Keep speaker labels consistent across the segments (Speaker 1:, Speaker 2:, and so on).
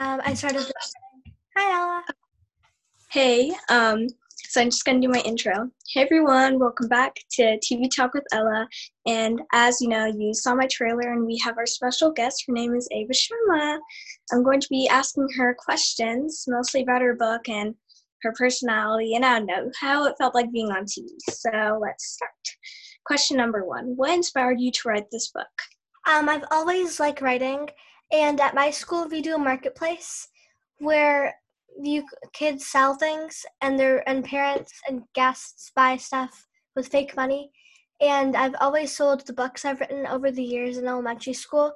Speaker 1: Um, I started. Hi, Ella.
Speaker 2: Hey, um, so I'm just gonna do my intro. Hey everyone, welcome back to TV Talk with Ella. And as you know, you saw my trailer and we have our special guest. Her name is Eva Sharma. I'm going to be asking her questions, mostly about her book and her personality, and I don't know how it felt like being on TV. So let's start. Question number one What inspired you to write this book?
Speaker 1: Um, I've always liked writing, and at my school we do a marketplace where you kids sell things, and their and parents and guests buy stuff with fake money. And I've always sold the books I've written over the years in elementary school,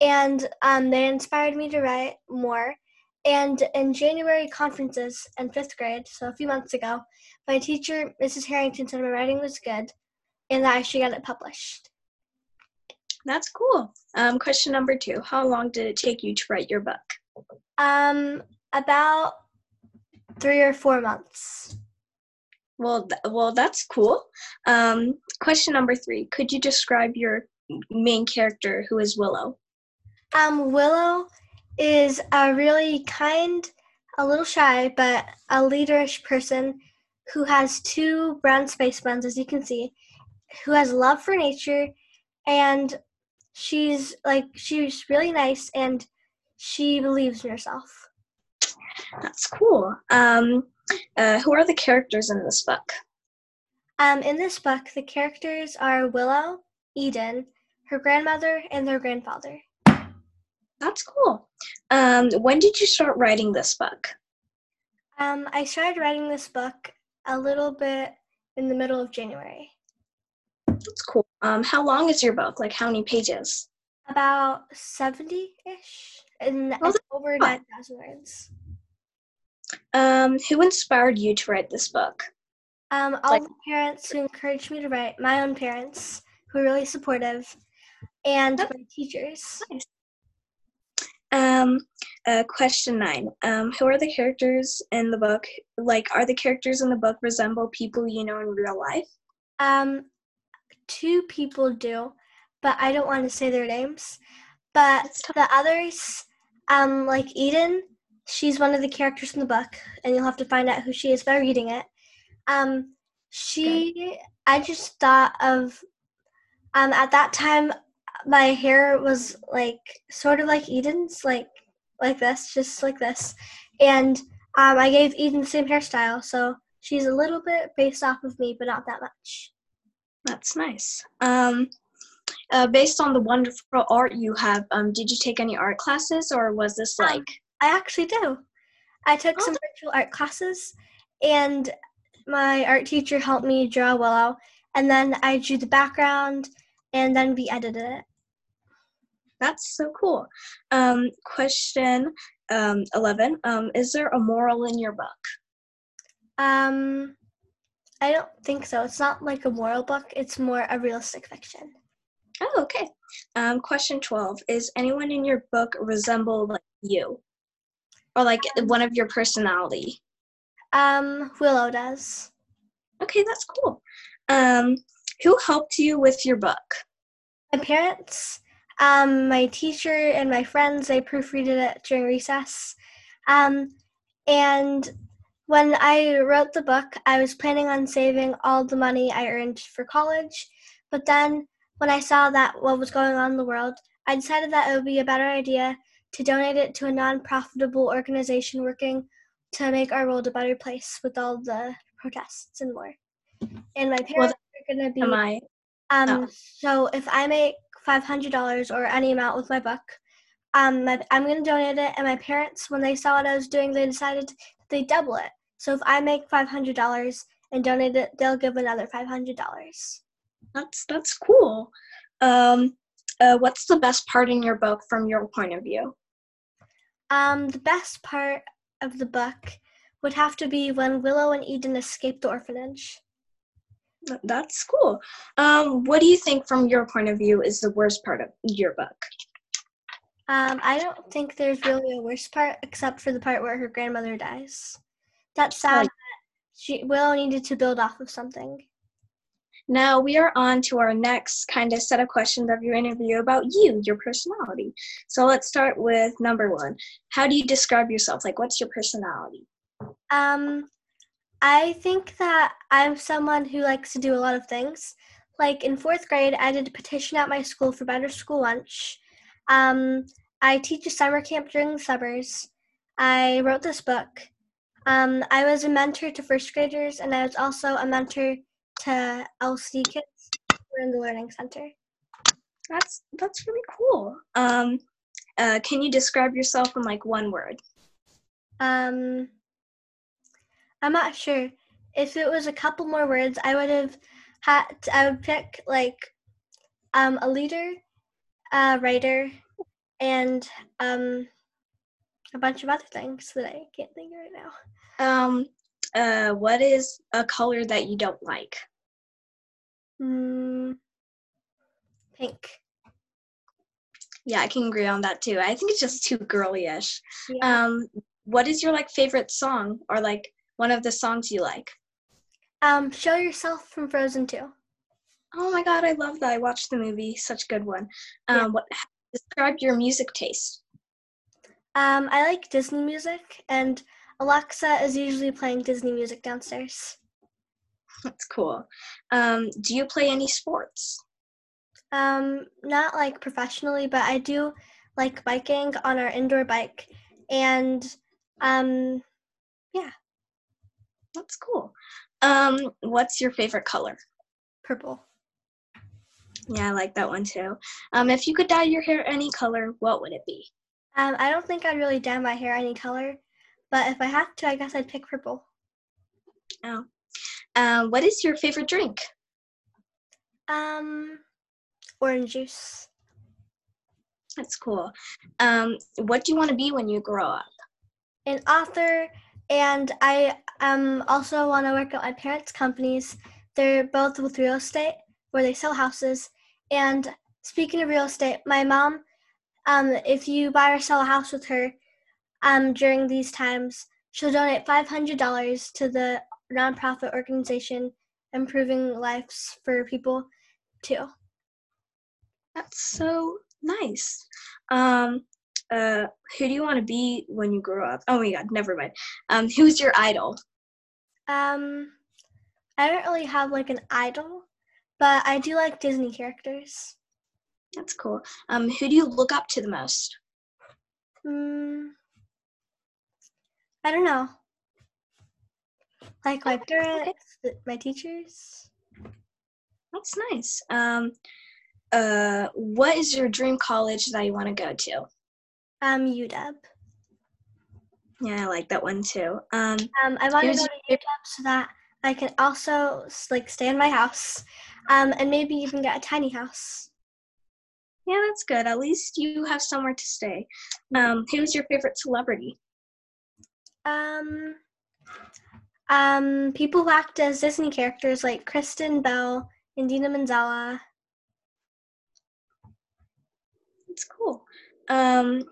Speaker 1: and um, they inspired me to write more. And in January conferences in fifth grade, so a few months ago, my teacher, Mrs. Harrington, said my writing was good and that I should get it published.
Speaker 2: That's cool. Um, question number two How long did it take you to write your book?
Speaker 1: Um, about three or four months.
Speaker 2: Well, th- well, that's cool. Um, question number three Could you describe your main character, who is Willow?
Speaker 1: Um, Willow is a really kind, a little shy, but a leaderish person who has two brown space buns, as you can see, who has love for nature, and she's like she's really nice and she believes in herself.
Speaker 2: That's cool. Um, uh, who are the characters in this book?
Speaker 1: Um, in this book, the characters are Willow, Eden, her grandmother, and their grandfather.
Speaker 2: That's cool. Um, when did you start writing this book?
Speaker 1: Um, I started writing this book a little bit in the middle of January.
Speaker 2: That's cool. Um, how long is your book? Like how many pages?
Speaker 1: About 70 ish, and
Speaker 2: Oh,
Speaker 1: it's over 9,000 words.
Speaker 2: Um, who inspired you to write this book?
Speaker 1: Um, all
Speaker 2: Like-
Speaker 1: the parents who encouraged me to write, my own parents who were really supportive, and my teachers.
Speaker 2: Um, uh, question nine. Um, who are the characters in the book? Like, are the characters in the book resemble people you know in real life?
Speaker 1: Um, two people do, but I don't want to say their names. But the others, um, like Eden, she's one of the characters in the book, and you'll have to find out who she is by reading it. Um, she, I just thought of, um, at that time, my hair was like sort of like Eden's, like like this, just like this, and um, I gave Eden the same hairstyle, so she's a little bit based off of me, but not that much.
Speaker 2: That's nice. Um, uh, based on the wonderful art you have, um, did you take any art classes or was this
Speaker 1: Um,
Speaker 2: like?
Speaker 1: I actually do. I took
Speaker 2: Oh,
Speaker 1: some virtual art classes, and my art teacher helped me draw Willow, and then I drew the background, and then we edited it.
Speaker 2: That's so cool. Um, question um, 11. Um, is there a moral in your book?
Speaker 1: Um, I don't think so. It's not like a moral book. It's more a realistic fiction.
Speaker 2: Oh, okay. Um, question 12. Is anyone in your book resemble like you? Or like one of your personality?
Speaker 1: Um, Willow does.
Speaker 2: Okay, that's cool. Um, who helped you with your book?
Speaker 1: My parents, um, my teacher, and my friends, they proofreaded it during recess. Um, and when I wrote the book, I was planning on saving all the money I earned for college. But then when I saw that what was going on in the world, I decided that it would be a better idea to donate it to a non profitable organization working to make our world a better place with all the protests and more. And my parents are going to be.
Speaker 2: Am I?
Speaker 1: Um,
Speaker 2: Oh.
Speaker 1: so if I make five hundred dollars or any amount with my book, um, my, I'm gonna donate it. And my parents, when they saw what I was doing, they decided they double it. So if I make five hundred dollars and donate it, they'll give another five hundred dollars.
Speaker 2: That's that's cool. Um, uh, what's the best part in your book from your point of view?
Speaker 1: Um, the best part of the book would have to be when Willow and Eden escape the orphanage.
Speaker 2: That's cool. Um, what do you think from your point of view is the worst part of your book?
Speaker 1: Um, I don't think there's really a worst part except for the part where her grandmother dies. That's sad.
Speaker 2: Like-
Speaker 1: that she Willow needed to build off of something.
Speaker 2: Now we are on to our next kind of set of questions of your interview about you, your personality. So let's start with number one. How do you describe yourself? Like, what's your personality?
Speaker 1: Um, I think that I'm someone who likes to do a lot of things. Like in fourth grade, I did a petition at my school for better school lunch. Um, I teach a summer camp during the summers. I wrote this book. Um, I was a mentor to first graders, and I was also a mentor to LC kids in the Learning Center.
Speaker 2: That's that's really cool. Um, uh, can you describe yourself in like one word?
Speaker 1: Um, I'm not sure. If it was a couple more words, I would have had. I would pick like um, a leader, a writer, and um, a bunch of other things that I can't think of right now.
Speaker 2: Um, uh, what is a color that you don't like?
Speaker 1: Mm, pink.
Speaker 2: Yeah, I can agree on that too. I think it's just too girly-ish.
Speaker 1: Yeah.
Speaker 2: Um, what is your like favorite song or like one of the songs you like?
Speaker 1: Um, show yourself from Frozen 2.
Speaker 2: Oh my god, I love that. I watched the movie. Such a good one. Um,
Speaker 1: Yeah.
Speaker 2: what describe your music taste?
Speaker 1: Um, I like Disney music, and Alexa is usually playing Disney music downstairs.
Speaker 2: That's cool. Um, do you play any sports?
Speaker 1: Um, not like professionally, but I do like biking on our indoor bike, and um, yeah,
Speaker 2: That's cool. Um, what's your favorite color?
Speaker 1: purple.
Speaker 2: Yeah, I like that one too. Um, if you could dye your hair any color, what would it be?
Speaker 1: Um, I don't think I'd really dye my hair any color, but if I had to, I guess I'd pick purple.
Speaker 2: Oh. Um, what is your favorite drink?
Speaker 1: Um, orange juice.
Speaker 2: That's cool. Um, what do you want to be when you grow up?
Speaker 1: An author, and I um also want to work at my parents' companies. They're both with real estate, where they sell houses. And speaking of real estate, my mom, um, if you buy or sell a house with her, um, during these times, she'll donate five hundred dollars to the nonprofit organization improving lives for people too.
Speaker 2: That's so nice. Um, uh, who do you want to be when you grow up? Oh my god, never mind. Um, who's your idol?
Speaker 1: Um, I don't really have like an idol, but I do like Disney characters.
Speaker 2: That's cool. Um, who do you look up to the most?
Speaker 1: Hmm. I don't know. Like my
Speaker 2: Okay, okay.
Speaker 1: parents, my teachers.
Speaker 2: That's nice. Um, uh, what is your dream college that you want to go to?
Speaker 1: Um, UW.
Speaker 2: Yeah, I like that one too. Um,
Speaker 1: Um, I want to go to UW so that I can also like stay in my house, um, and maybe even get a tiny house.
Speaker 2: yeah, that's good. At least you have somewhere to stay. Um, who's your favorite celebrity?
Speaker 1: Um, um, people who act as Disney characters like Kristen Bell and Dina Manzella.
Speaker 2: It's cool. Um,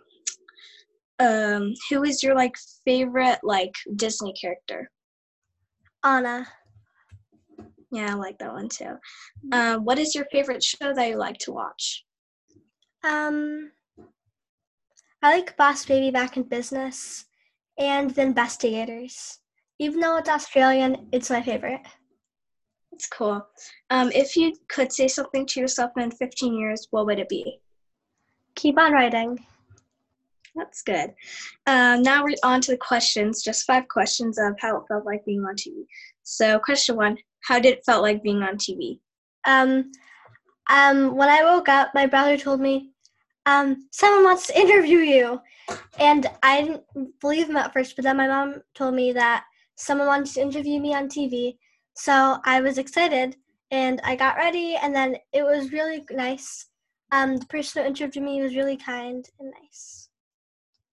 Speaker 2: um, who is your like favorite like Disney character?
Speaker 1: Anna.
Speaker 2: Yeah, I like that one too. Um, what is your favorite show that you like to watch?
Speaker 1: Um, I like Boss Baby Back in Business and The Investigators. Even though it's Australian, it's my favorite.
Speaker 2: It's cool. Um, if you could say something to yourself in 15 years, what would it be?
Speaker 1: Keep on writing.
Speaker 2: That's good. Um, now we're on to the questions, just five questions of how it felt like being on TV. So, question one How did it felt like being on TV?
Speaker 1: Um, um, when I woke up, my brother told me, um, someone wants to interview you. And I didn't believe him at first, but then my mom told me that someone wanted to interview me on TV. So I was excited and I got ready, and then it was really nice. Um, the person who interviewed me was really kind and nice.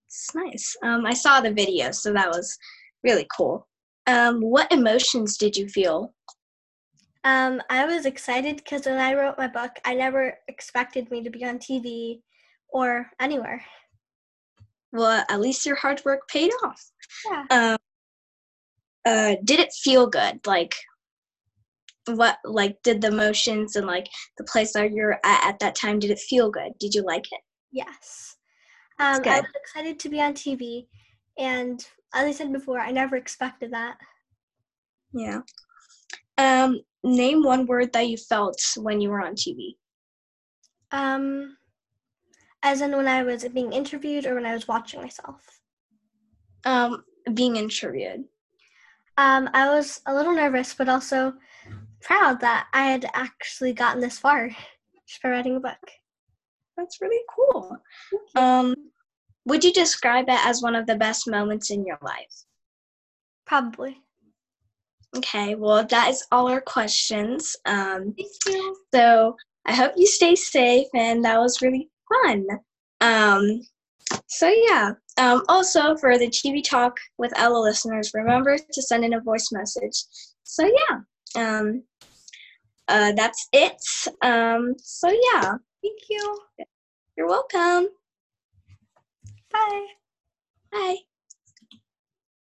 Speaker 2: It's nice. Um, I saw the video, so that was really cool. Um, what emotions did you feel?
Speaker 1: Um, I was excited because when I wrote my book, I never expected me to be on TV or anywhere.
Speaker 2: Well, at least your hard work paid off.
Speaker 1: Yeah.
Speaker 2: Um, uh, did it feel good? Like, what like did the motions and like the place that you're at at that time did it feel good? Did you like it?
Speaker 1: Yes. Um, I was excited to be on TV, and as I said before, I never expected that.
Speaker 2: Yeah. Um, name one word that you felt when you were on TV.
Speaker 1: Um, as in when I was being interviewed or when I was watching myself.
Speaker 2: Um, being interviewed.
Speaker 1: Um, I was a little nervous, but also proud that I had actually gotten this far just by writing a book.
Speaker 2: That's really cool. Um, would you describe it as one of the best moments in your life?
Speaker 1: Probably.
Speaker 2: Okay, well, that is all our questions. Um,
Speaker 1: Thank you.
Speaker 2: So I hope you stay safe, and that was really fun. Um, so yeah. Um, also, for the TV Talk with Ella listeners, remember to send in a voice message. So yeah. Um, uh, that's it. Um, so yeah.
Speaker 1: Thank you.
Speaker 2: You're welcome. Bye.
Speaker 1: Bye.